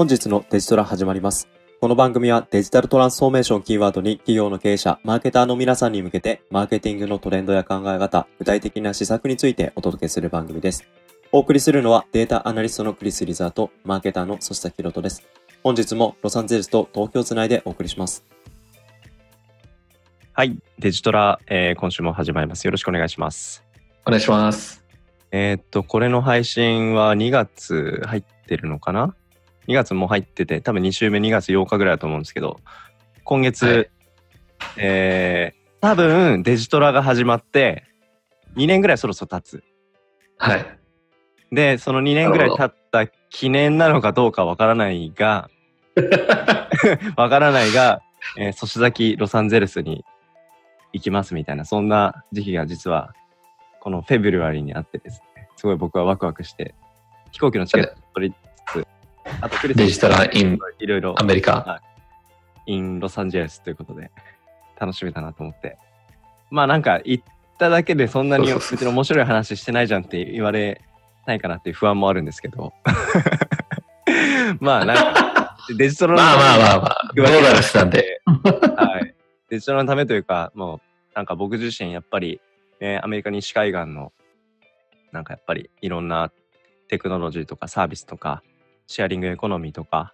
本日のデジトラ始まります。この番組はデジタルトランスフォーメーションキーワードに企業の経営者、マーケターの皆さんに向けて、マーケティングのトレンドや考え方、具体的な施策についてお届けする番組です。お送りするのはデータアナリストのクリス・リザーとマーケターのソシタキロトです。本日もロサンゼルスと東京つないでお送りします。はい、デジトラ、えー今週も始まります。よろしくお願いします。お願いします。えーっと、これの配信は2月入ってるのかな？?2 月も入ってて、多分2週目2月8日ぐらいだと思うんですけど、今月、はいえー多分デジトラが始まって、2年ぐらいそろそろ経つ。はい。で、その2年ぐらい経った記念なのかどうかわからないが、わからないが、えー、粗崎ロサンゼルスに行きますみたいな、そんな時期が実は、このフェブルアリーにあってですね、すごい僕はワクワクして、飛行機のチケットを取りあとクリスデジタラ in いろいろアメリカ。インロサンゼルスということで、楽しみだなと思って。まあなんか行っただけでそんなに別に面白い話してないじゃんって言われないかなっていう不安もあるんですけど。まあなんか、デジタルのまあまあまあまあ、ドーダルスなんで。はい。デジタルのためというか、もうなんか僕自身やっぱり、ね、アメリカ西海岸のなんかやっぱりいろんなテクノロジーとかサービスとかシェアリングエコノミーとか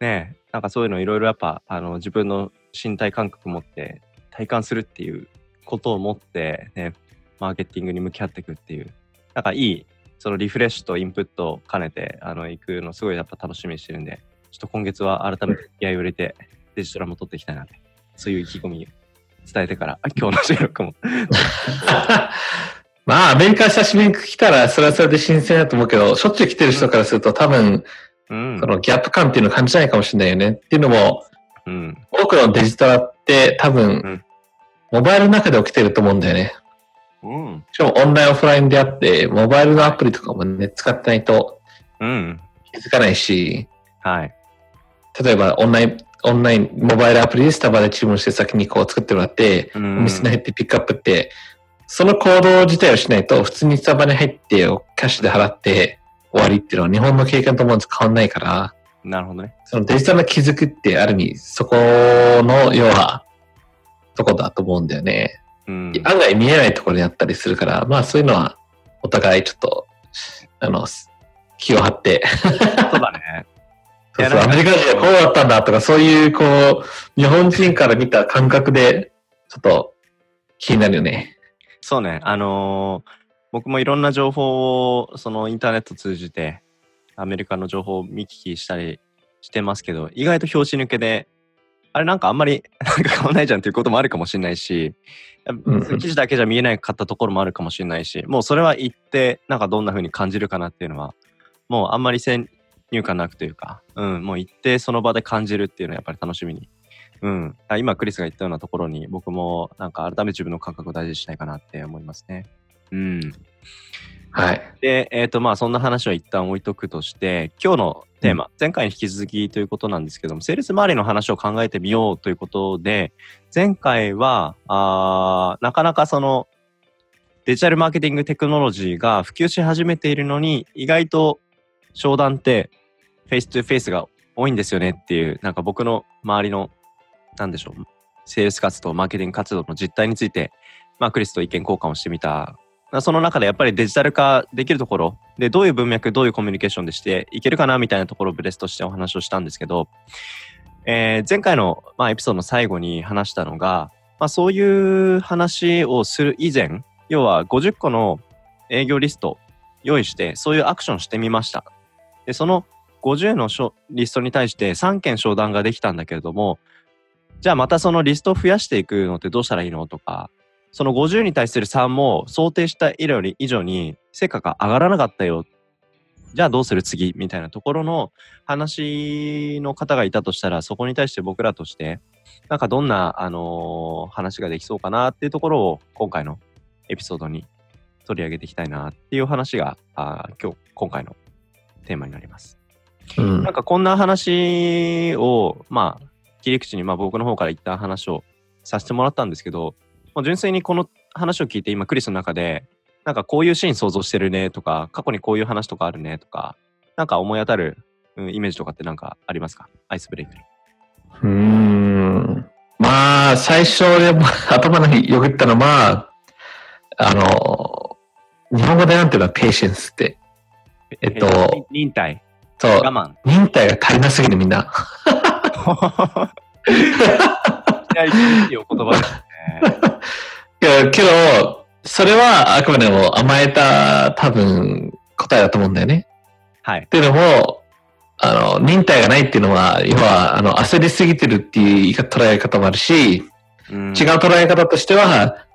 ねなんかそういうのいろいろやっぱあの自分の身体感覚持って体感するっていうことを持ってねマーケティングに向き合っていくっていうなんかいいそのリフレッシュとインプットを兼ねてあの行くのすごいやっぱ楽しみにしてるんでちょっと今月は改めて気合を入れてデジタルも取っていきたいなってそういう意気込みを伝えてから今日の収録も。まあ、アメリカ久しぶりに来たら、それはそれで新鮮だと思うけど、しょっちゅう来てる人からすると、多分、うん。そのギャップ感っていうのを感じないかもしれないよね。っていうのも、うん。多くのデジタルって多うん。分、モバイルの中で起きてると思うんだよね。うん。しかもオンラインオフラインであって、モバイルのアプリとかもね、使ってないとうん。気づかないし、はい。例えばオンライン、オンライン、モバイルアプリでスタバで注文して先にこう作ってもらって、おお店に入ってピックアップって、その行動自体をしないと、普通にスタバに入って、キャッシュで払って終わりっていうのは日本の経験と思うんです。変わんないから、なるほどね。そのデジタルの気づくってある意味、そこの、要は、とこだと思うんだよね。うん。案外見えないところにあったりするから、まあそういうのは、お互いちょっと、あの、気を張って、そうだね。そうそう、アメリカ人はこうだったんだとか、そういう、こう、日本人から見た感覚で、ちょっと気になるよね。そうね。あのー僕もいろんな情報をそのインターネット通じてアメリカの情報を見聞きしたりしてますけど意外と拍子抜けであれなんかあんまり なんか変わんないじゃんっていうこともあるかもしれないし記事だけじゃ見えなかったところもあるかもしれないしもうそれは言ってなんかどんな風に感じるかなっていうのはもうあんまり先入観なくというか、うん、もう行ってその場で感じるっていうのはやっぱり楽しみにうん、あ今クリスが言ったようなところに僕もなんか改めて自分の感覚を大事にしたいかなって思いますね。うん、はい。で、えっ、とまあそんな話は一旦置いとくとして今日のテーマ、前回に引き続きということなんですけどもセールス周りの話を考えてみようということで前回はあーなかなかそのデジタルマーケティングテクノロジーが普及し始めているのに意外と商談って face to face が多いんですよねっていうなんか僕の周りのなんでしょう。セールス活動マーケティング活動の実態についてまあクリスと意見交換をしてみた。その中でやっぱりデジタル化できるところでどういう文脈どういうコミュニケーションでしていけるかなみたいなところをブレストしてお話をしたんですけど、えー前回の、まあ、エピソードの最後に話したのが、まあ、そういう話をする以前要は50個の営業リスト用意してそういうアクションしてみました。でその50のリストに対して3件商談ができたんだけれどもじゃあまたそのリストを増やしていくのってどうしたらいいのとかその50に対する3も想定した以上に成果が上がらなかったよ。じゃあどうする次みたいなところの話の方がいたとしたら、そこに対して僕らとして、なんかどんな、あのー話ができそうかなっていうところを今回のエピソードに取り上げていきたいなっていう話が、あー今日、今回のテーマになります。うんなんかこんな話を、まあ、切り口にまあ僕の方から一旦話をさせてもらったんですけど、もう純粋にこの話を聞いて今クリスの中で、なんかこういうシーン想像してるねとか、過去にこういう話とかあるねとか、なんか思い当たるうんイメージとかってなんかありますか？アイスブレイクに。うーん。まあ、最初でも頭によぎったのは、あの、日本語でなんていうの？はペーシェンスって。えっとー忍耐、そう、我慢。忍耐が足りなすぎるみんな。いや、いいお言葉ですね。いや、けど、それはあくまでも甘えた多分答えだと思うんだよね。はいっ。ていうのも、あの、忍耐がないっていうのは、要は、あの、焦りすぎてるっていう捉え方もあるし、うん違う捉え方としては、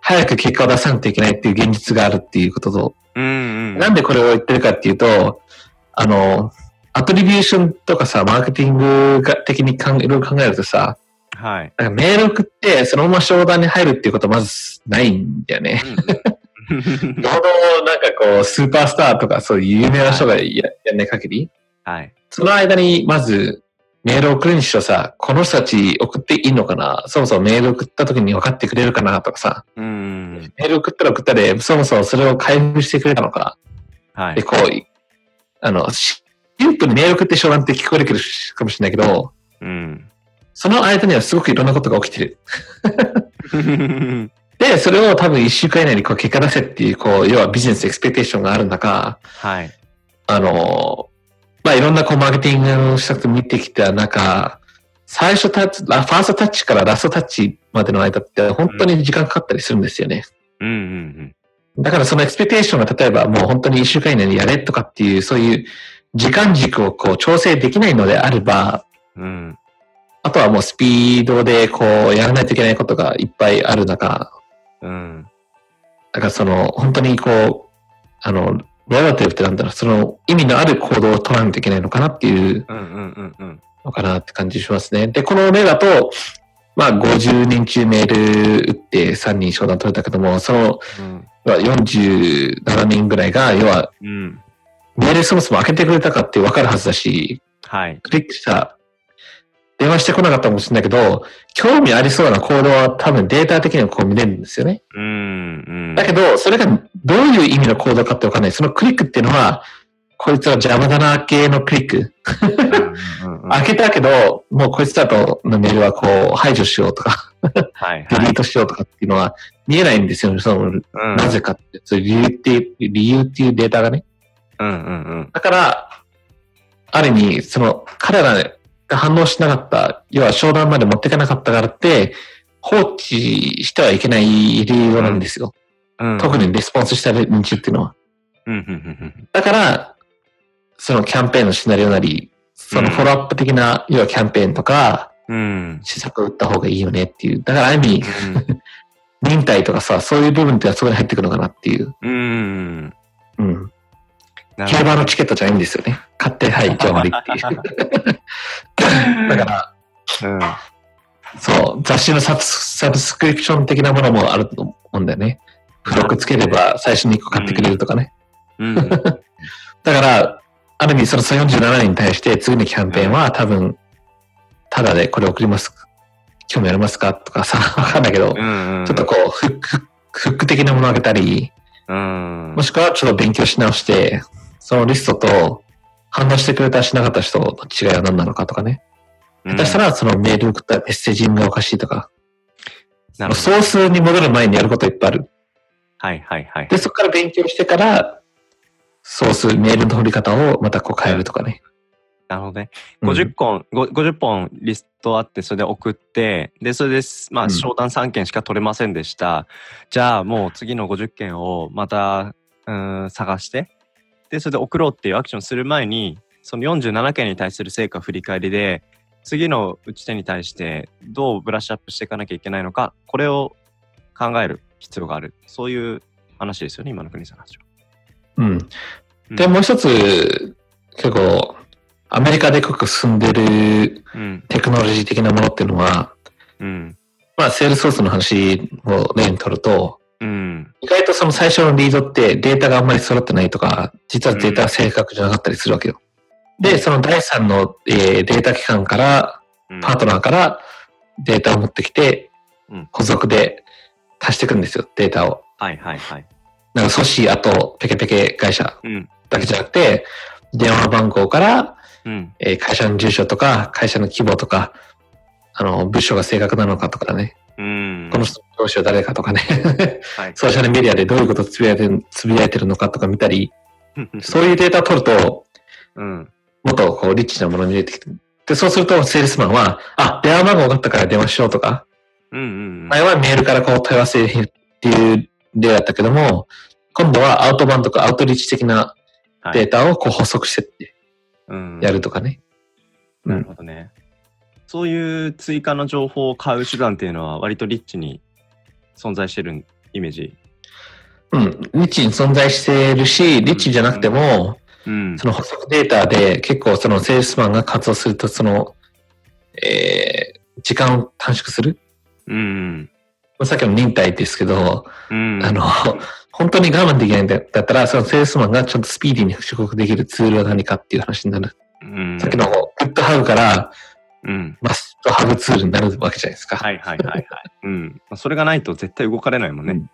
早く結果を出さないといけないっていう現実があるっていうことと、うんうん。なんでこれを言ってるかっていうと、あの、アトリビューションとかさ、マーケティングが的に考えいろいろ考えるとさ、はい。なんかメール送ってそのまま商談に入るっていうことはまずないんだよね。うんうんよほ どなんかこう、スーパースターとかそういう有名な人がややんない限り、はい。その間にまずメールを送るにしろさ、この人たち送っていいのかな？そもそもメール送った時に分かってくれるかなとかさ、うん。メール送ったら送ったで、そもそもそれを開封してくれたのか。で、はい。こう、あの、シンプルにメール送って商談って聞こえるかもしれないけど、うん。その間にはすごくいろんなことが起きてる。で、それを多分一週間以内にこう結果出せっていう、こう、要はビジネスエクスペクテーションがある中、はい。あの、まあ、いろんなこうマーケティングの施策見てきた中、最初タッチ、あファーストタッチからラストタッチまでの間って本当に時間かかったりするんですよね。うんうんだからそのエクスペクテーションが例えばもう本当に一週間以内にやれとかっていう、そういう時間軸をこう調整できないのであれば、うん。うん。あとはもうスピードでこうやらないといけないことがいっぱいある中、うん。だからその本当にこう、あの、レバティブってなんだろう、その意味のある行動を取らないといけないのかなっていう。のかなって感じしますね。で、この例だと、まあ50人中メール打って3人商談取れたけども、そのうん。要は47人ぐらいが、要はうん。メールそもそも開けてくれたかって分かるはずだし、はい。クリックした、電話してこなかったかもしれないけど、興味ありそうな行動は多分データ的にはこう見れるんですよね。うんうん。だけど、それがどういう意味の行動かってわかんない。そのクリックっていうのは、こいつは邪魔だな系のクリック。開けたけど、もうこいつだとのメールはこう排除しようとか、はいはい。デリートしようとかっていうのは見えないんですよね。その、うんなぜかって。そういう理由っていう、理由っていうデータがね。うんうんうん。だから、ある意味、その、彼らが反応しなかった、要は商談まで持っていかなかったからって、放置してはいけない理由なんですよ。うん。特にレスポンスした連中っていうのは。うんうんうんだから、そのキャンペーンのシナリオなり、そのフォローアップ的な、要はキャンペーンとか、うん。うん。施策を打った方がいいよねっていう。だから、ある意味、忍耐とかさ、そういう部分ってのはそこに入ってくるのかなっていう。うん。うん。競馬のチケットじゃないんですよね。買って、はい、じゃあ終わりっていう。だから、うん。そう、雑誌のサブスサブスクリプション的なものもあると思うんだよね。付録つければ最初に1個買ってくれるとかね。うん。だから、ある意味その47人に対して次のキャンペーンは多分、ただでこれ送ります。興味ありますかとかさ、わかんないけど、うん。ちょっとこう、フック、フック的なものをあげたり、うん。もしくはちょっと勉強し直して、そのリストと反応してくれたしなかった人の違いは何なのかとかね。うん、下手したらそのメール送ったメッセージングがおかしいとか、なるほど。ソースに戻る前にやることいっぱいある。はいはいはい。で、そこから勉強してから、ソース、メールの取り方をまたこう変えるとかね。なるほどね。うん50本、ご50本リストあって、それで送って、で、それで、まあ、うん商談3件しか取れませんでした。じゃあ、もう次の50件をまた、うーん、探して、で、それで送ろうっていうアクションする前に、その47件に対する成果振り返りで、次の打ち手に対してどうブラッシュアップしていかなきゃいけないのか、これを考える必要がある。そういう話ですよね、今の国さんの話は。うん。うんで、もう一つ、結構、アメリカで結構進んでるうん。テクノロジー的なものっていうのは、うん。まあ、セールスソースの話を例にとると、うん。意外とその最初のリードってデータがあんまり揃ってないとか、実はデータが正確じゃなかったりするわけよ。で、その第3の、えーデータ機関から、うんパートナーからデータを持ってきてうん、補足で足していくんですよ、データを。はいはいはい。なんか、ソシー、あと、ペケペケ会社うん。だけじゃなくて、電話番号から、うん。えー会社の住所とか、会社の規模とか、あの、部署が正確なのかとかね、うん。この人の上司は誰かとかね、はい。ソーシャルメディアでどういうことをつぶやいてるつぶやいてるのかとか見たり、そういうデータを取ると、うん。もっとこうリッチなものに出てきて、で、そうするとセールスマンは、あ、電話番号分かったから電話しようとか、うんうん。前はメールからこう問い合わせっていう例だったけども、今度はアウトバンとかアウトリーチ的なはいデータをこう補足してってうんやるとかね。うんなるほどね。そういう追加の情報を買う手段っていうのは割とリッチに存在してるイメージ。うん。リッチに存在してるし、リッチじゃなくても、うん。その補足データで結構そのセールスマンが活動すると、その、えー、時間を短縮する。うん。さっきの忍耐ですけど、うん。あの、本当に我慢できないんだったら、そのセールスマンがちゃんとスピーディーに復刻できるツールは何かっていう話になる。うん、さっきのグッドハグからうん。マストハグツールになるわけじゃないですか。はいはいはいはい。うん。まあそれがないと絶対動かれないもんね。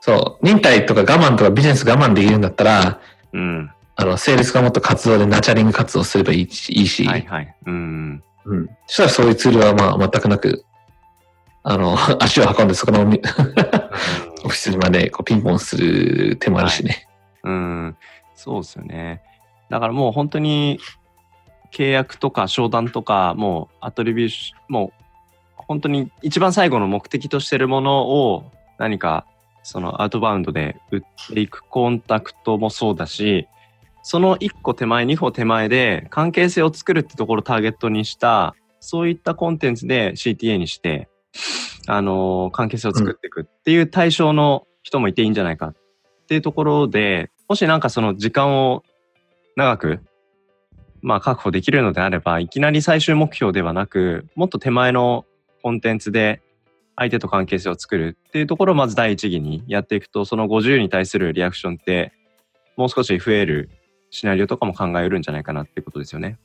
そう。忍耐とか我慢とかビジネス我慢できるんだったら、うん。あの、セールスがもっと活動でナチャリング活動すればいいし、いいしはいはい。うん。うん。そしたらそういうツールはまあ全くなく、あの、足を運んでそこのオフィスまでこうピンポンする手もあるしね。うん。そうですよね。だからもう本当に契約とか商談とか、もうアトリビューション、もう本当に一番最後の目的としてるものを何かそのアウトバウンドで売っていくコンタクトもそうだし、その1個手前、2歩手前で関係性を作るってところをターゲットにした、そういったコンテンツで CTA にして、あの関係性を作っていくっていう対象の人もいていいんじゃないかっていうところで、もしなんかその時間を長く、まあ確保できるのであれば、いきなり最終目標ではなく、もっと手前のコンテンツで相手と関係性を作るっていうところをまず第一義にやっていくと、その50に対するリアクションって、もう少し増えるシナリオとかも考えるんじゃないかなっていうことですよね。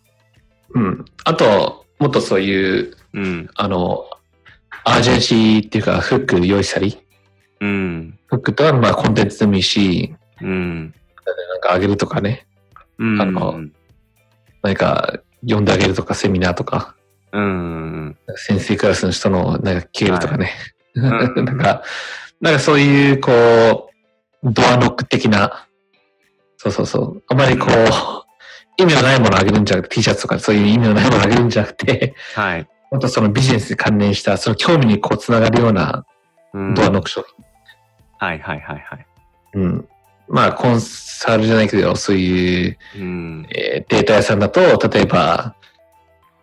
うん。あと、もっとそういう、うん。あの、アージェンシーっていうか、フック用意したり、うん。フックとはまあコンテンツでもいいし、うん。なんかあげるとかね、うん。あの何か呼んであげるとか、セミナーとか、うん。先生クラスの人のなんか聞けるとかね。ん なんか、なんかそういう、こう、ドアノック的な、そうそうそう。あまりこう、意味のないものをあげるんじゃなくて、T シャツとかそういう意味のないものをあげるんじゃなくて、はい。もっとそのビジネスに関連した、その興味にこうつながるようなうんドアノック商品。はいはいはいはい。うん。まあ、コンサルじゃないけど、そういう、うん。えーデータ屋さんだと、例えば、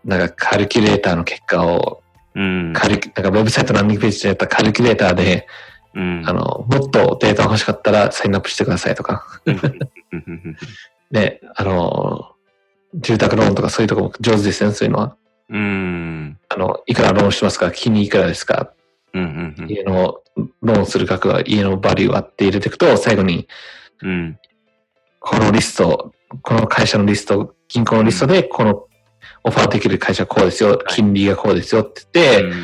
なんかカルキュレーターの結果を、うん。カルキなんかウェブサイトのランディングページでやったカルキュレーターで、うんあの、もっとデータ欲しかったらサインアップしてくださいとか、ね、あの、住宅ローンとかそういうとこも上手ですね、そういうのは。うん。あの、いくらローンしてますか金利いくらですかうん。うん。家のローンする額は家のバリューはって入れていくと、最後に、うん。このリスト、この会社のリスト、銀行のリストで、このオファーできる会社はこうですよ、金利がこうですよって言って、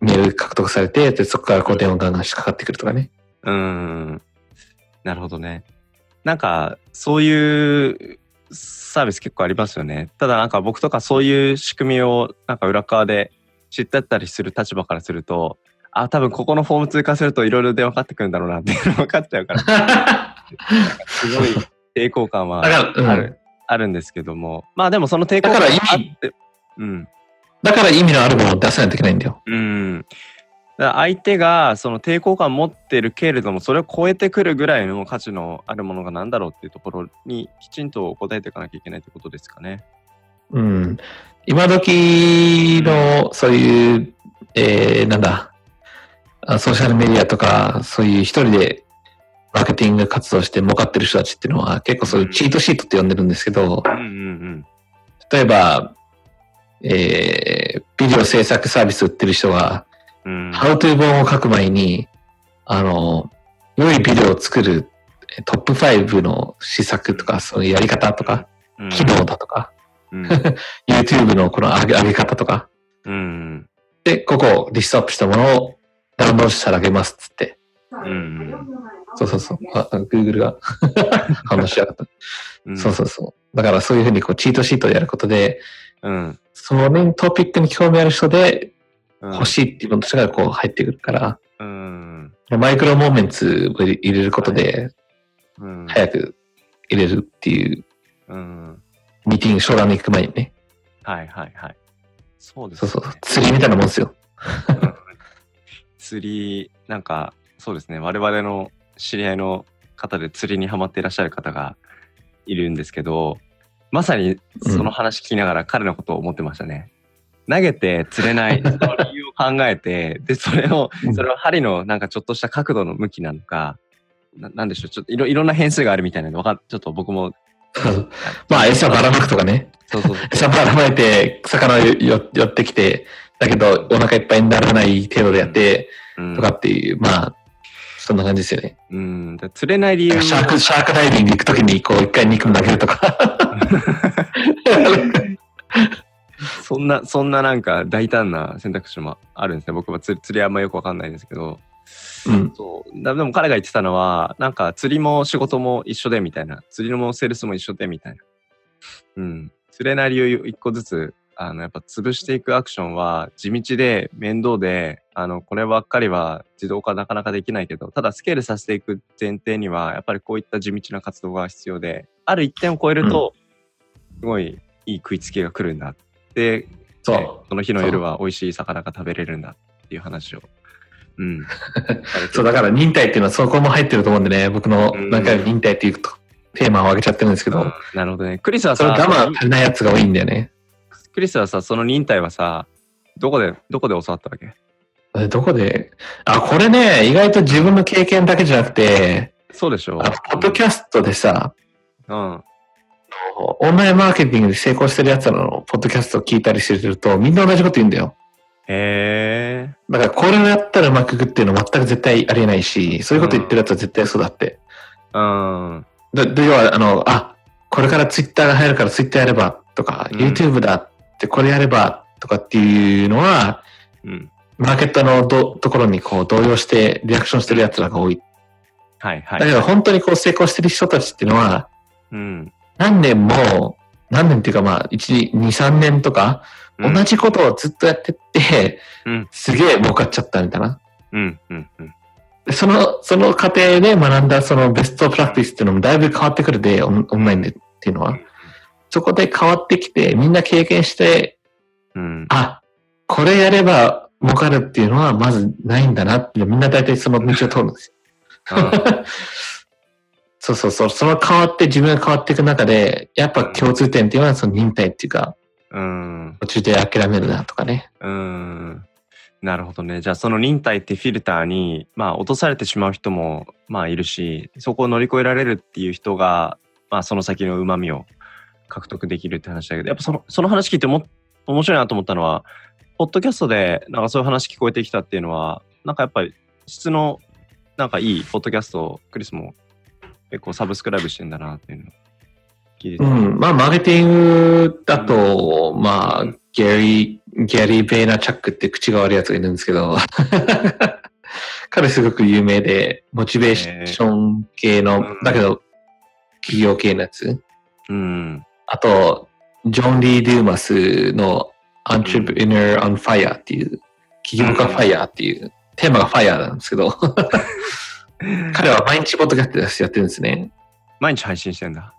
メール獲得されて、で、そこからこう電話ガンガンしかかってくるとかね。うん。なるほどね。なんか、そういうサービス結構ありますよね。ただなんか僕とかそういう仕組みをなんか裏側で知ってたりする立場からすると、あ、多分ここのフォーム追加するといろいろ電話かかってくるんだろうなっていうの分かっちゃうから、すごい抵抗感はある、あるんですけども。まあでもその抵抗感だからがあ意味って、うん。だから意味のあるものを出さないといけないんだよ。うん。相手がその抵抗感を持ってるけれどもそれを超えてくるぐらいの価値のあるものが何だろうっていうところにきちんと答えていかなきゃいけないってことですかね。うん。今時の、そういう、えー、なんだ、あソーシャルメディアとか、そういう一人でマーケティング活動して儲かってる人たちっていうのは、結構そういうチートシートって呼んでるんですけど、うんうん例えば、えー、ビデオ制作サービス売ってる人は、うん。うん。How to 本を書く前に、あの、良いビデオを作るえトップ5の施策とか、そういうやり方とか、うん機能だとか、うん。YouTube のこの上げ上げ方とか、うん。で、ここをリストアップしたものをダウンロードしたらあげますっつって。うん。そうそうそう。あ、Google が 反応しやがった。うんそうそうそう。だからそういうふうにこうチートシートをやることで、うん。そのトピックに興味ある人でうん欲しいっていうの人がこう入ってくるから、うん。マイクロモーメンツを入れることでうん。早く入れるっていううん。ミーティング、商談に行く前にね。はいはいはい。そうですね。そうそう。釣りみたいなもんですよ。うん釣り、なんか、そうですね。我々の知り合いの方で釣りにハマっていらっしゃる方がいるんですけど、まさにその話聞きながら彼のことを思ってましたね。投げて釣れない、その理由を考えて、で、それを、うんそれは針のなんかちょっとした角度の向きなのか、ななんでしょう、ちょっといろいろんな変数があるみたいなので、ちょっと僕も、まあ、餌ばらまくとかね。そうそう。餌ばらまいて、魚寄ってきて、だけどお腹いっぱいにならない程度でやって、うんとかっていう、まあ、そんな感じですよね。うん、で釣れない理由シャーク、シャークダイビング行くときに、こう、一回肉投げるとか。そんな、そんななんか大胆な選択肢もあるんですね。僕は釣り釣りあんまよくわかんないんですけど。うん。そう。だでも彼が言ってたのは、なんか釣りも仕事も一緒でみたいな。釣りもセールスも一緒でみたいな。うん。釣れない理由一個ずつ、あの、やっぱ潰していくアクションは地道で面倒で、あの、こればっかりは自動化なかなかできないけど、ただスケールさせていく前提には、やっぱりこういった地道な活動が必要で、ある一点を超えると、すごいいい食いつきが来るんだって、そその日の夜は美味しい魚が食べれるんだっていう話を。うん。そう、だから忍耐っていうのはそこも入ってると思うんでね、僕のうん何回も忍耐っていうとテーマを挙げちゃってるんですけど、うんなるほどね。クリスはさ、それ我慢足りないやつが多いんだよね。クリスはさ、その忍耐はさ、どこで、どこで教わったわけ？えどこで、あ、これね、意外と自分の経験だけじゃなくて、そうでしょあポッドキャストでさ、うん。オンラインマーケティングで成功してるやつらのポッドキャストを聞いたりしてると、みんな同じこと言うんだよ。へえ。だからこれをやったらうまくいくっていうのは全く絶対ありえないし、そういうこと言ってるやつは絶対そうだって。うん。で、で要は、あの、あ、これからツイッターが入るからツイッターやればとか、うん YouTube だってこれやればとかっていうのは、うん。マーケットのどところにこう動揺してリアクションしてるやつらが多い。はいはい。だけど本当にこう成功してる人たちっていうのは、うん。何年も、何年っていうかまあ、1、2、3年とか、うん同じことをずっとやってって、うんすげえ儲かっちゃったみたいな。うん。うん。うん。でその、その過程で学んだそのベストプラクティスっていうのもだいぶ変わってくるで、オンオンラインでっていうのは。そこで変わってきて、みんな経験して、うん。あ、これやれば儲かるっていうのはまずないんだなって、みんな大体その道を通るんですよ。そうそうそう。その変わって自分が変わっていく中で、やっぱ共通点っていうのはその忍耐っていうか、うん。途中で諦めるなとかね。うん。なるほどね。じゃあその忍耐ってフィルターに、まあ落とされてしまう人もまあいるし、そこを乗り越えられるっていう人が、まあその先の旨味を獲得できるって話だけど、やっぱそのその話聞いても面白いなと思ったのは、ポッドキャストでなんかそういう話聞こえてきたっていうのは、なんかやっぱり質のなんかいいポッドキャストをクリスも結構サブスクライブしてんだなっていうの。うん。まあ、マーケティングだと、まあ、ギャリー、ギャリー・ベイナチャックって口が悪いやつがいるんですけど、彼すごく有名で、モチベーション系のうん、だけど、企業系のやつ。うん。あと、ジョン・リー・デューマスの Entrepreneur on Fire っていう、起業家ファイヤーっていう、テーマがファイヤーなんですけど、彼は毎日ポッドキャストやってるんですね。毎日配信してんだ。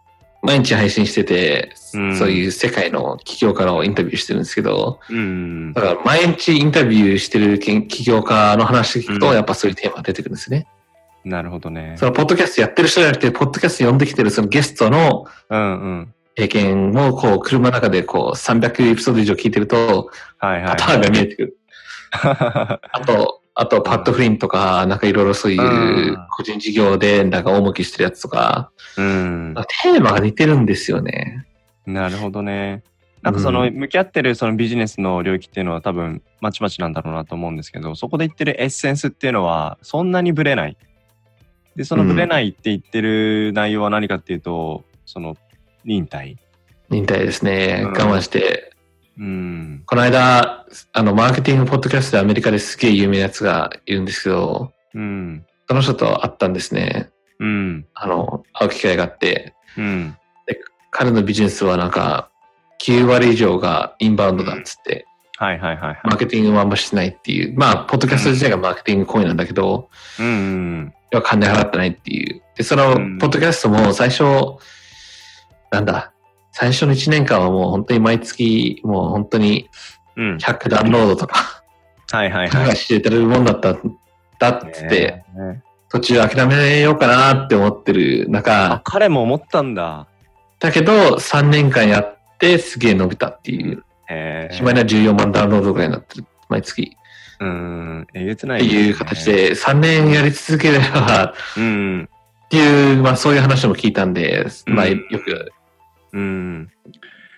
毎日配信してて、うんそういう世界の起業家のインタビューしてるんですけど、うんだ。から毎日インタビューしてる起業家の話聞くと、うんやっぱそういうテーマが出てくるんですね。なるほどね。そのポッドキャストやってる人じゃなくて、ポッドキャスト呼んできてるそのゲストの。経験をこう車の中でこう300エピソード以上聞いてると。パターンが見えてくる。あと、あと、パッドフリンとか、なんかいろいろそういううん個人事業で、なんか大向きしてるやつとか、うん。テーマが似てるんですよね。なるほどね。なんかそのう向き合ってるそのビジネスの領域っていうのは多分まちまちなんだろうなと思うんですけど、そこで言ってるエッセンスっていうのはそんなにブレない。で、そのブレないって言ってる内容は何かっていうと、その忍耐。忍耐ですね。うん我慢して。うん。この間、あの、マーケティングポッドキャストでアメリカですげえ有名なやつがいるんですけど、うん。その人と会ったんですね。うん。あの、会う機会があって、うん。彼のビジネスはなんか、9割以上がインバウンドだっつって、はいはいはいはい。マーケティングもあんましてないっていう。まあ、ポッドキャスト自体がマーケティング行為なんだけど、うんうん要は金払ってないっていう。で、そのうん、ポッドキャストも最初、なんだ、最初の1年間はもう本当に毎月、もう本当にうん。うん。100ダウンロードとか、はいはい考はい。えしてるもんだった、だっつって、ね途中諦めようかなって思ってるあ中、、彼も思ったんだ。だけど3年間やってすげえ伸びたっていう。しまいには14万ダウンロードぐらいになってる、毎月。うん。えげつない、っていう形。で、3年やり続ければ、うん。っていう、まあそういう話も聞いたんで、まあうんよくうん。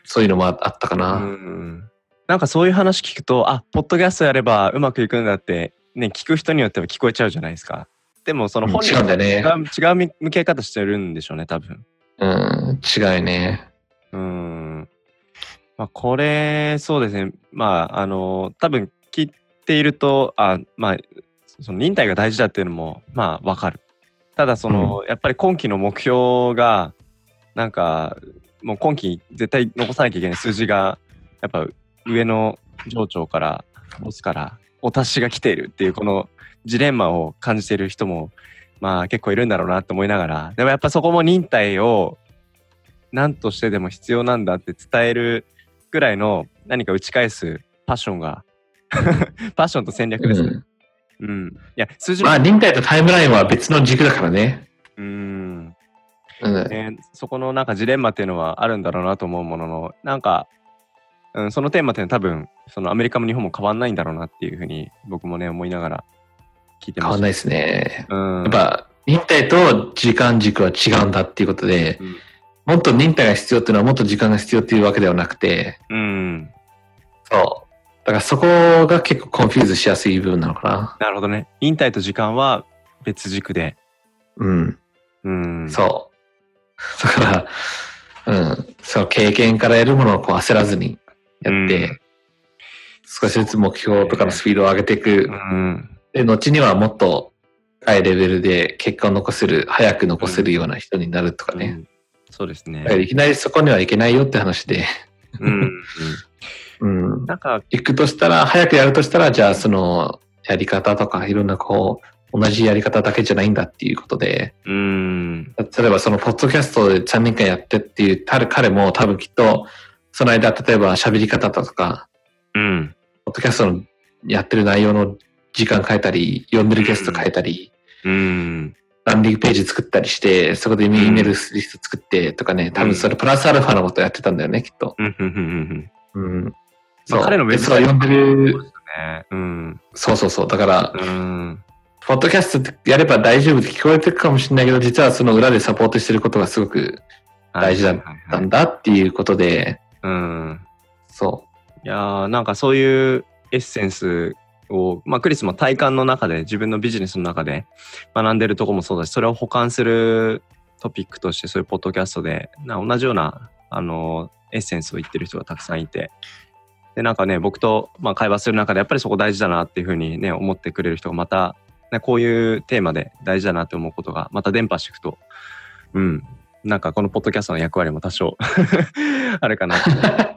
そういうのもあったかうな。ん。なんかそういう話聞くと、あ、ポッドキャストやればうまくいくんだって、ね、聞く人によっては聞こえちゃうじゃないですか。でもその本人違うね。違う向け方してるんでしょうね、多分。うん、違いね。うん。まあ、これ、そうですね。まあ、あの、多分聞いていると、あ、まあ、その忍耐が大事だっていうのも、まあ、わかる。ただ、その、やっぱり今期の目標が、なんか、もう今期絶対残さなきゃいけない数字が、やっぱ上の上長から、ボスから、お達しが来ているっていう、このジレンマを感じている人も、まあ結構いるんだろうなと思いながら、でもやっぱそこも忍耐を何としてでも必要なんだって伝えるぐらいの何か打ち返すパッションが、パッションと戦略ですね。うんうん。いや、数字もまあ、忍耐とタイムラインは別の軸だからね。うん。うん。ね、そこのなんかジレンマっていうのはあるんだろうなと思うものの、なんか、うん、そのテーマっていうのは多分、そのアメリカも日本も変わんないんだろうなっていうふうに僕もね、思いながら聞いてました。変わんないですね。うん。やっぱ、忍耐と時間軸は違うんだっていうことで、うんもっと忍耐が必要っていうのはもっと時間が必要っていうわけではなくて、うん。そう。だからそこが結構 confuse しやすい部分なのかなるほどね。忍耐と時間は別軸で。な。うん。うん。そう。だから、うん。その経験から得るものをこう焦らずにやって、うん少しずつ目標とかのスピードを上げていくう。ん。で、後にはもっと高いレベルで結果を残せる、早く残せるような人になるとかね。うんそうですねだか。らいきなりそこにはいけないよって話で、うん。うんうん。なんか、行くとしたら、早くやるとしたら、じゃあそのやり方とかいろんなこう、同じやり方だけじゃないんだっていうことで、うん。例えばそのポッドキャストで3年間やってっていう彼も多分きっと、その間、例えば喋り方とか、うん。ポッドキャストのやってる内容の時間変えたり、読んでるゲスト変えたり、うん。ランディングページ作ったりして、そこでイメールリスト作ってとかね、多分それプラスアルファのことやってたんだよね、きっと。うん。そう。彼のウェブでそれを読んでる、ね。うん。そうそうそう。だから、うん。ポッドキャストやれば大丈夫って聞こえてるかもしれないけど、実はその裏でサポートしてることがすごく大事だったんだっていうことで、うん。そいやーなんかそういうエッセンスを、まあ、クリスも体感の中で自分のビジネスの中で学んでるとこもそうだしそれを補完するトピックとしてそういうポッドキャストでな同じようなあのエッセンスを言ってる人がたくさんいて。でなんかね僕と、まあ、会話する中でやっぱりそこ大事だなっていうふうにね思ってくれる人がまた、ね、こういうテーマで大事だなって思うことがまた伝播していくとうんなんかこのポッドキャストの役割も多少 あるかなって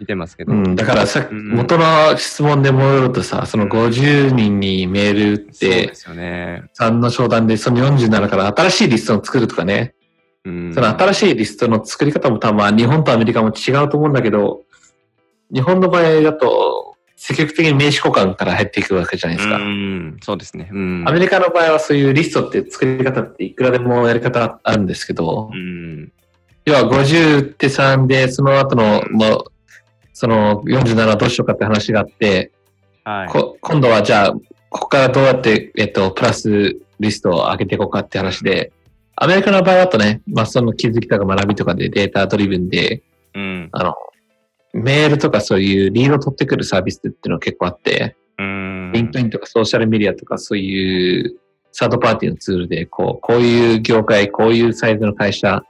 見てますけう。ど。うん。だからさ、うん元の質問で戻るとさ、その50人にメール打ってそうで、すよね。3の商談でその47から新しいリストを作るとかね。うんその新しいリストの作り方も多分まあ日本とアメリカも違うと思うんだけど、日本の場合だと積極的に名刺交換から入っていくわけじゃないですか。うん、そうですね。うん。アメリカの場合はそういうリストって作り方っていくらでもやり方あるんですけど、うん。要は50って3で、その後の、もう、その47はどうしようかって話があって、はい。こ今度はじゃあ、ここからどうやって、えっと、プラスリストを上げていこうかって話で、アメリカの場合だとね、まあその気づきとか学びとかでデータドリブンで、うん。あの、メールとかそういうリードを取ってくるサービスっていうのが結構あって、うん。 LinkedIn とかソーシャルメディアとかそういうサードパーティーのツールで、こう、こういう業界、こういうサイズの会社、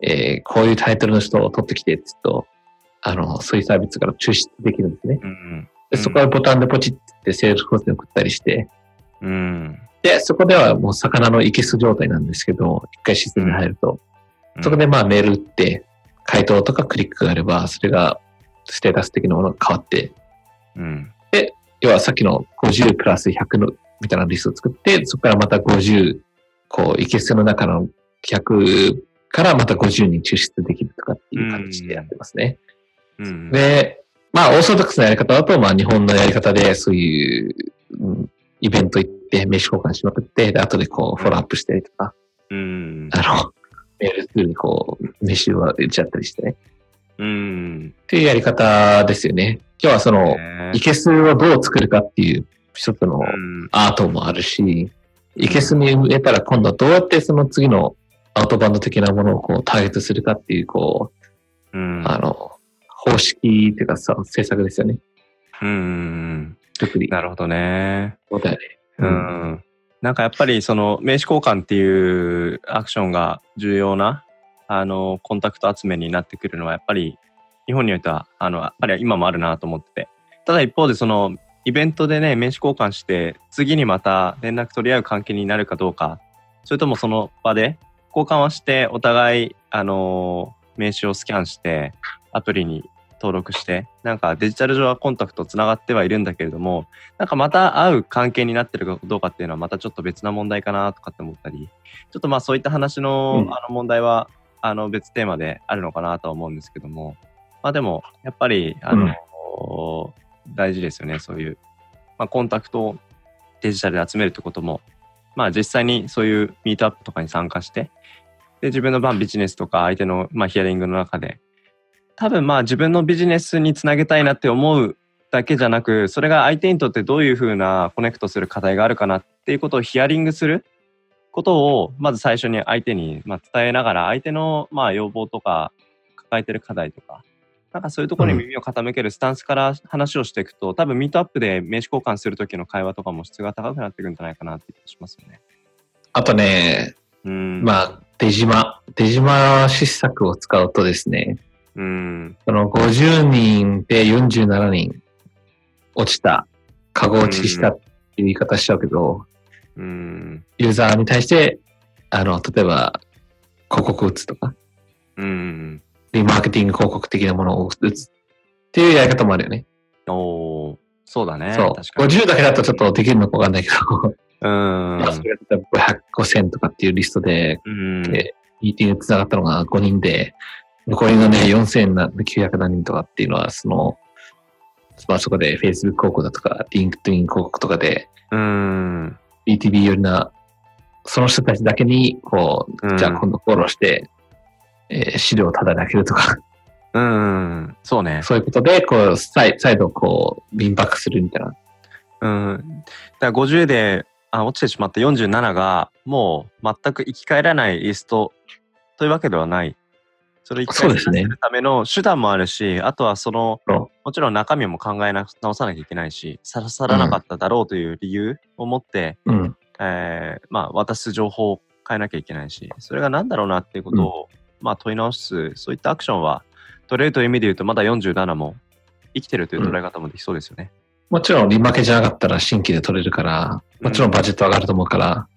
えーこういうタイトルの人を取ってきて、つっと、あの、そういうサービスから抽出できるんですね。うん。でそこはボタンでポチってセールスコースに送ったりして、うん。で、そこではもう魚のいけす状態なんですけど、一回システムに入ると、そこでまあメール打って、回答とかクリックがあれば、それがステータス的なものが変わって、うん。要はさっきの50プラス100のみたいなリストを作って、そこからまた50、こう、いけすの中の100からまた50に抽出できるとかっていう形でやってますね。うん。で、まあ、オーソドックスなやり方だと、まあ、日本のやり方で、そういう、うんイベント行って、名刺交換しまくって、で、後でこう、フォローアップしたりとか、うん。あの、メールツールにこう、名刺を入れちゃったりしてね。うん。っていうやり方ですよね。今日はその、ねいけすをどう作るかっていう、一つのうん。アートもあるし、いけすに植えたら今度はどうやってその次のアウトバンド的なものをこうターゲットするかっていう、こう、うん。あの、方式っていうかさ、政策ですよね。うん。特に。なるほどね。そうだよね。う。ん。なんかやっぱりその名刺交換っていうアクションが重要なあのコンタクト集めになってくるのはやっぱり日本においてはあのやっぱり今もあるなと思ってて。ただ一方でそのイベントでね名刺交換して次にまた連絡取り合う関係になるかどうかそれともその場で交換はしてお互いあの名刺をスキャンしてアプリに登録してなんかデジタル上はコンタクトつながってはいるんだけれどもなんかまた会う関係になってるかどうかっていうのはまたちょっと別な問題かなとかって思ったり、ちょっとまあそういった話の,、うん。あの問題はあの別テーマであるのかなとは思うんですけども、まあでもやっぱりあの、大事ですよね、そういう、まあ、コンタクトをデジタルで集めるってことも、まあ実際にそういうミートアップとかに参加して、で自分の番ビジネスとか相手の、まあ、ヒアリングの中で、多分まあ自分のビジネスにつなげたいなって思うだけじゃなく、それが相手にとってどういうふうなコネクトする課題があるかなっていうことをヒアリングすることを、まず最初に相手にまあ伝えながら、相手のまあ要望とか、抱えてる課題とか、なんかそういうところに耳を傾けるスタンスから話をしていくと、多分ミートアップで名刺交換するときの会話とかも質が高くなっていくんじゃないかなって気がしますよね。あとね、うん。まあ、出島、出島施策を使うとですね、うん。その50人で47人落ちた、カゴ落ちしたっていう言い方しちゃうけど、うん。ユーザーに対して、あの、例えば、広告打つとか、うん。リマーケティング広告的なものを打つっていうやり方もあるよね。おーそうだね。そう。確かに。50だけだとちょっとできるのかわかん。ないけど、うん。それが例えば500、5000とかっていうリストで、うん。でミーティング繋がったのが5人で、残りのね、4900何人とかっていうのは、その、まあそこで Facebook 広告だとか、LinkedIn 広告とかで、うん。BTB 寄りな、その人たちだけに、こうじゃあ今度フォローして、えー資料をタダで開けるとか、うん。そうね。そういうことで、こう、再再度こう、民泊するみたいな。うん。だから50であ落ちてしまった47が、もう全く生き返らないリストというわけではない。それを生き返らせるための手段もあるし、あとはその、そもちろん中身も考えな直さなきゃいけないし、さらさらなかっただろうという理由を持って、う。うん。えーまあ、渡す情報を変えなきゃいけないし、それが何だろうなっていうことを、まあ、問い直す、そういったアクションは、取れるという意味で言うと、まだ47も生きてるという捉え方もできそうですよね。もちろん、リマケじゃなかったら新規で取れるから、もちろんバジェット上がると思うから、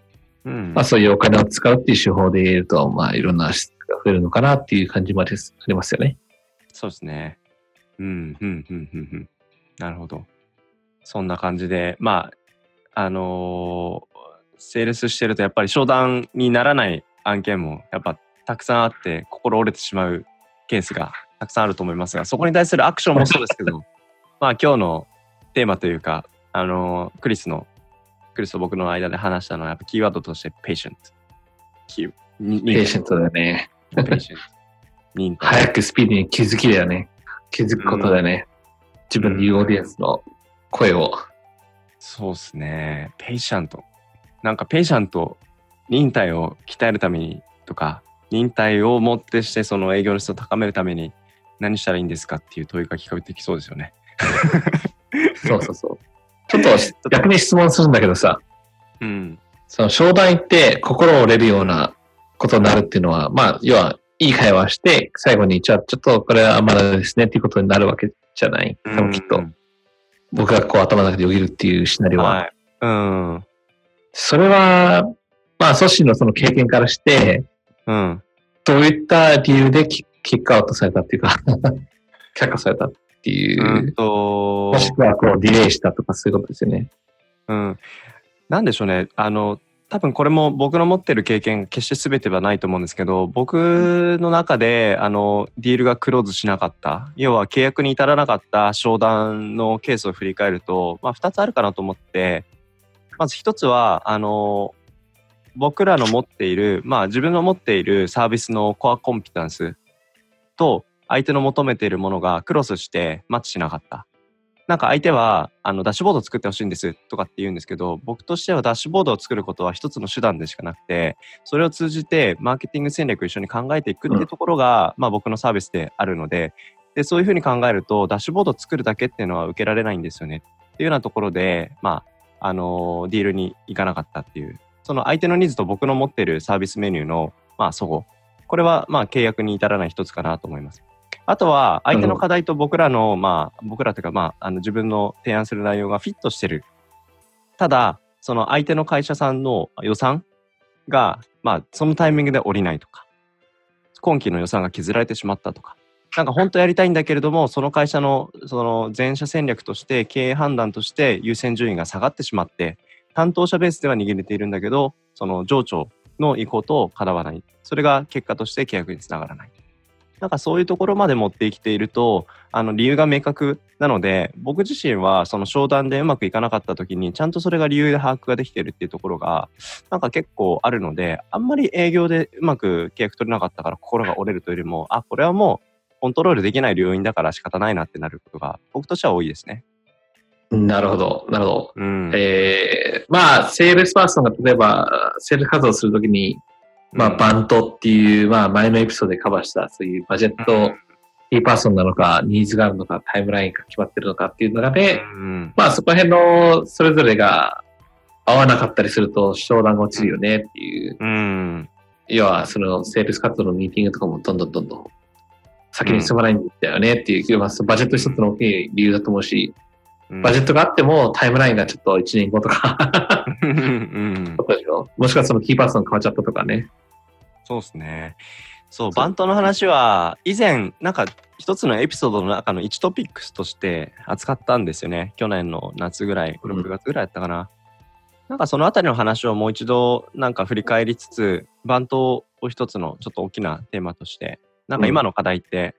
うん。まあそういうお金を使うっていう手法で言えると、まあいろんな質が増えるのかなっていう感じまでありますよね。そうですね。うん、うん、うん、うん、うん。なるほど。そんな感じで、まあ、あのーセールスしてるとやっぱり商談にならない案件もやっぱたくさんあって心折れてしまうケースがたくさんあると思いますが、そこに対するアクションもそうですけど、まあ今日のテーマというか、あのークリスの、クリスと僕の間で話したのはやっぱキーワードとして patient。 patient だよね。patient 早くスピーディーに気づきだよね。気づくことだよね。自分の言うオーディエンスの声を。そうですね。ペイシャント。なんか patient、忍耐を鍛えるためにとか、忍耐をもってしてその営業の質を高めるために何したらいいんですかっていう問いが聞こえてきそうですよね。そうそうそう。ちょっと逆に質問するんだけどさ、うん。その商談行って心折れるようなことになるっていうのは、まあ、要は、いい会話して、最後に、じゃあ、ちょっとこれはまだですねっていうことになるわけじゃない？多分きっと。僕がこう頭の中でよぎるっていうシナリオは。はい。うん。それは、まあ、ソシのその経験からして、うん。どういった理由でキキックアウトされたっていうか、却下されたっていう、うんともしくはこうディレイしたとかそういうことですよね。うん。なんでしょうね。あの、多分これも僕の持ってる経験、決して全てはないと思うんですけど、僕の中で、あの、ディールがクローズしなかった、要は契約に至らなかった商談のケースを振り返ると、まあ、二つあるかなと思って、まず一つは、あの、僕らの持っている、まあ自分の持っているサービスのコアコンピタンスと相手の求めているものがクロスしてマッチしなかった。なんか相手はあのダッシュボードを作ってほしいんですとかって言うんですけど、僕としてはダッシュボードを作ることは一つの手段でしかなくて、それを通じてマーケティング戦略を一緒に考えていくっていうところが、まあ僕のサービスであるので、で、そういうふうに考えると、ダッシュボードを作るだけっていうのは受けられないんですよね。っていうようなところで、まあ、あのディールに行かなかったっていう、その相手のニーズと僕の持ってるサービスメニューの、まあ、そご。これは、まあ、契約に至らない一つかなと思います。あとは、相手の課題と僕らの、まあ、僕らというか、まあ、あの、自分の提案する内容がフィットしてる。ただ、その相手の会社さんの予算が、まあ、そのタイミングで降りないとか、今期の予算が削られてしまったとか、なんか本当やりたいんだけれども、その会社のその全社戦略として、経営判断として優先順位が下がってしまって、担当者ベースでは握れているんだけど、その上長の意向と叶わない。それが結果として契約につながらない。なんかそういうところまで持ってきていると、あの理由が明確なので、僕自身はその商談でうまくいかなかった時に、ちゃんとそれが理由で把握ができているっていうところが、なんか結構あるので、あんまり営業でうまく契約取れなかったから心が折れるというよりも、あ、これはもうコントロールできない領域だから仕方ないなってなることが、僕としては多いですね。なるほど、なるほど。うん。えー、まあ、セールスパーソンが例えば、セールス活動するときに、まあ、 BANT っていう、まあ、前のエピソードでカバーした、そういうバジェット、キーパーソンなのか、ニーズがあるのか、タイムラインが決まってるのかっていう中で、うん。まあ、そこら辺のそれぞれが合わなかったりすると、商談が落ちるよねっていう、うん。要は、その、セールス活動のミーティングとかもどんどんどんどん先に進まないんだよねっていう、まあ、バジェット一つの大きい理由だと思うし、バジェットがあってもタイムラインがちょっと1年後とか。もしくはそのキーパーソン変わっちゃったとかね。そうですね。そう、バントの話は、以前、なんか、一つのエピソードの中の1トピックスとして扱ったんですよね。去年の夏ぐらい、うん6月ぐらいやったかな。なんかそのあたりの話をもう一度、なんか振り返りつつ、バントを一つのちょっと大きなテーマとして、なんか今の課題って、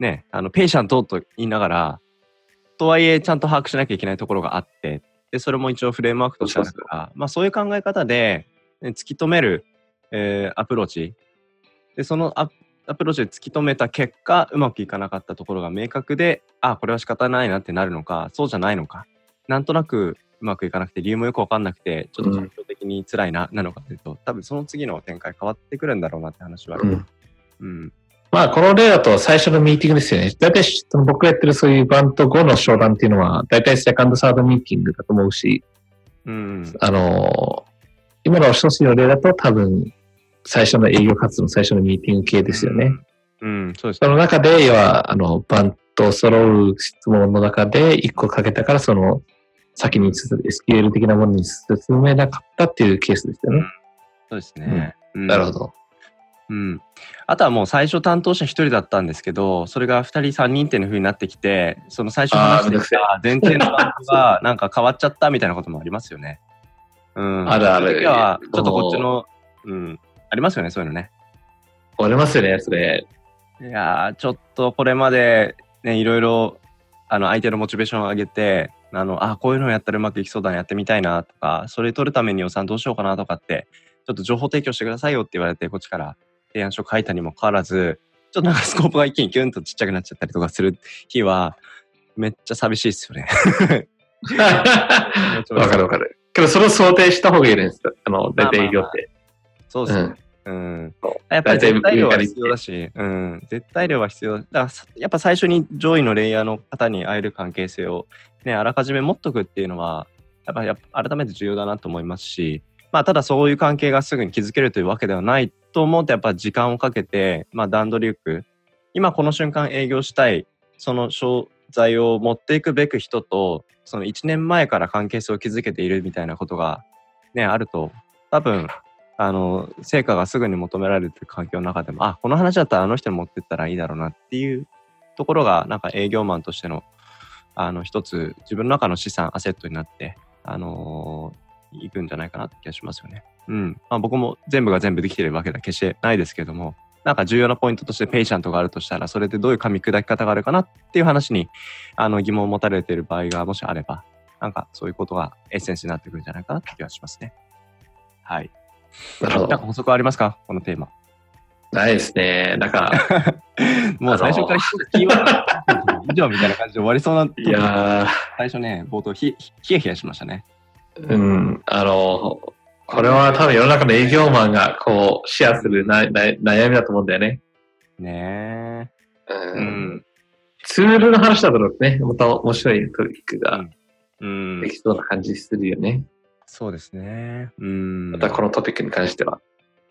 ね、あの、ペーシャントと言いながら、とはいえちゃんと把握しなきゃいけないところがあって、で、それも一応フレームワークとしてあるから、まあそういう考え方で、ね突き止める、えーアプローチ。で、そのアアプローチで突き止めた結果、うまくいかなかったところが明確で、あ、これは仕方ないなってなるのか、そうじゃないのか、なんとなくうまくいかなくて、理由もよくわかんなくて、ちょっと状況的に辛いな、なのかというと、多分その次の展開変わってくるんだろうなって話はある。うん。うん。まあ、この例だと最初のミーティングですよね。大体、その僕がやってるそういうバント後の商談っていうのは、大体セカンドサードミーティングだと思うし、うん。あのー今の一つの例だと多分、最初の営業活動の最初のミーティング系ですよね。うん、そうですその中で、要は、あの、バント揃う質問の中で1個かけたから、その、先に進 SQL 的なものに進めなかったっていうケースですよね。そうですね。うんなるほど。うん。あとはもう最初担当者一人だったんですけど、それが二人三人っていう風になってきて、その最初話してきた前提のバンドがなんか変わっちゃったみたいなこともありますよね。うん。あるあるちょっとこっちの、うん。ありますよね、そういうのね。折れますよね、それ。いやー、ちょっとこれまでね、いろいろ、あの、相手のモチベーションを上げて、あの、あ、こういうのやったらうまくいきそうだな、やってみたいなとか、それ取るために予算どうしようかなとかって、ちょっと情報提供してくださいよって言われて、こっちから提案書書いたにもかかわらず、ちょっとなんかスコープが一気にキュンとちっちゃくなっちゃったりとかする日は、めっちゃ寂しいですよね。わかるわかる。けど、それを想定した方がいいです。あの、大体営業って。そうですね。うん。やっぱり絶対量は必要だし、うん、絶対量は必要だ。だからさやっぱ最初に上位のレイヤーの方に会える関係性を、ね、あらかじめ持っとくっていうのは、やっぱやっぱ改めて重要だなと思いますし、まあ、ただそういう関係がすぐに築けるというわけではないと思うと、やっぱ時間をかけて、まあ、段取りよく、今この瞬間営業したい、その商材を持っていくべく人と、その1年前から関係性を築けているみたいなことが、ね、あると、多分、あの、成果がすぐに求められてる環境の中でも、あ、この話だったらあの人に持ってったらいいだろうなっていうところが、なんか営業マンとしての、あの、一つ、自分の中の資産、アセットになって、あのーいくんじゃないかなって気がしますよね。うん。まあ僕も全部が全部できてるわけでは決してないですけども、なんか重要なポイントとしてペイシャントがあるとしたら、それでどういう噛み砕き方があるかなっていう話に、あの、疑問を持たれている場合がもしあれば、なんかそういうことがエッセンスになってくるんじゃないかなって気がしますね。はい。なるほど。なんか補足ありますか？このテーマ。ないですね。なんか、もう最初からキーワード以上みたいな感じで終わりそうな、いやー、最初ね、冒頭ひ、ひヒヤヒヤしましたね。うん、あの、これは多分世の中の営業マンがこうシェアするなな悩みだと思うんだよね。ねえ。ううんん。ツールの話だとね、また面白いトピックがうんで。きそうな感じするよね。そうですね。うん。またこのトピックに関しては。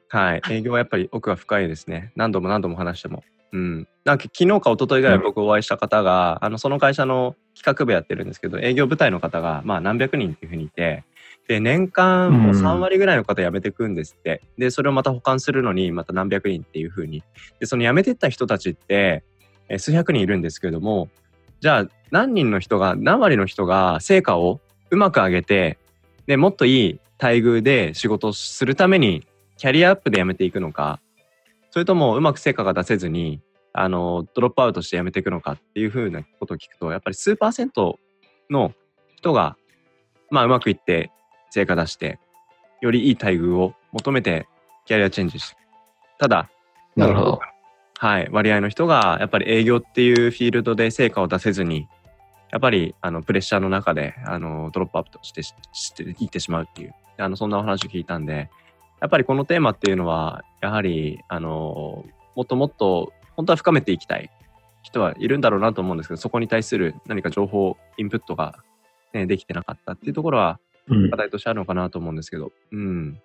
はい。営業はやっぱり奥が深いですね。何度も何度も話しても。うん。なんか昨日か一昨日ぐらい僕お会いした方が、あの、その会社の企画部やってるんですけど、営業部隊の方が、まあ何百人っていうふうにいて、で、年間もううん3割ぐらいの方辞めてくんですって。で、それをまた保管するのに、また何百人っていうふうに。で、その辞めてった人たちって、えー数百人いるんですけれども、じゃあ何人の人が、何割の人が成果をうまく上げて、で、もっといい待遇で仕事をするためにキャリアアップで辞めていくのか、それともうまく成果が出せずに、あの、ドロップアウトして辞めていくのかっていうふうなことを聞くと、やっぱり数パーセントの人が、まあうまくいって成果出して、よりいい待遇を求めてキャリアチェンジして。ただ、なるほど。はい、割合の人が、やっぱり営業っていうフィールドで成果を出せずに、やっぱり、あの、プレッシャーの中で、あの、ドロップアップとして、ししていってしまうっていう、あの、そんなお話を聞いたんで、やっぱりこのテーマっていうのは、やはり、あの、もっともっと、本当は深めていきたい。人はいるんだろうなと思うんですけど、そこに対する何か情報、インプットが、ね、できてなかったっていうところは、うん。課題としてあるのかなと思うんですけど、うん。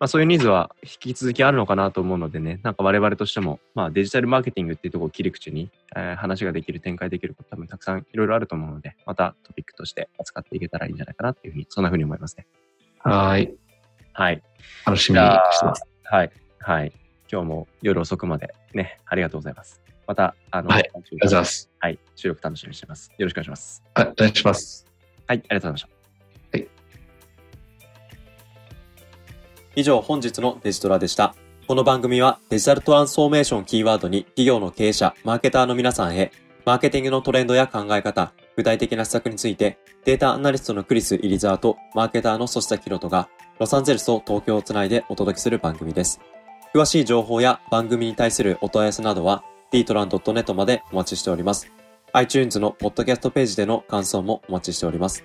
まあそういうニーズは引き続きあるのかなと思うのでね、なんか我々としても、まあデジタルマーケティングっていうところを切り口に、えー話ができる、展開できること多分たくさんいろいろあると思うので、またトピックとして扱っていけたらいいんじゃないかなっていうふうに、そんなふうに思いますね。はーい。はい。楽しみにしてます。はい。はい。今日も夜遅くまでね、ありがとうございます。また、あの、はいありがとうございます。はい。収録楽しみにしてます。よろしくお願いします。はい、お願いします。はい。ありがとうございました。以上本日のデジトラでした。この番組はデジタルトランスフォーメーションキーワードに企業の経営者、マーケターの皆さんへ、マーケティングのトレンドや考え方、具体的な施策について、データアナリストのクリス・イリザーとマーケターのソシタキロトが、ロサンゼルスと東京をつないでお届けする番組です。詳しい情報や番組に対するお問い合わせなどは、dtran.net までお待ちしております。iTunes のポッドキャストページでの感想もお待ちしております。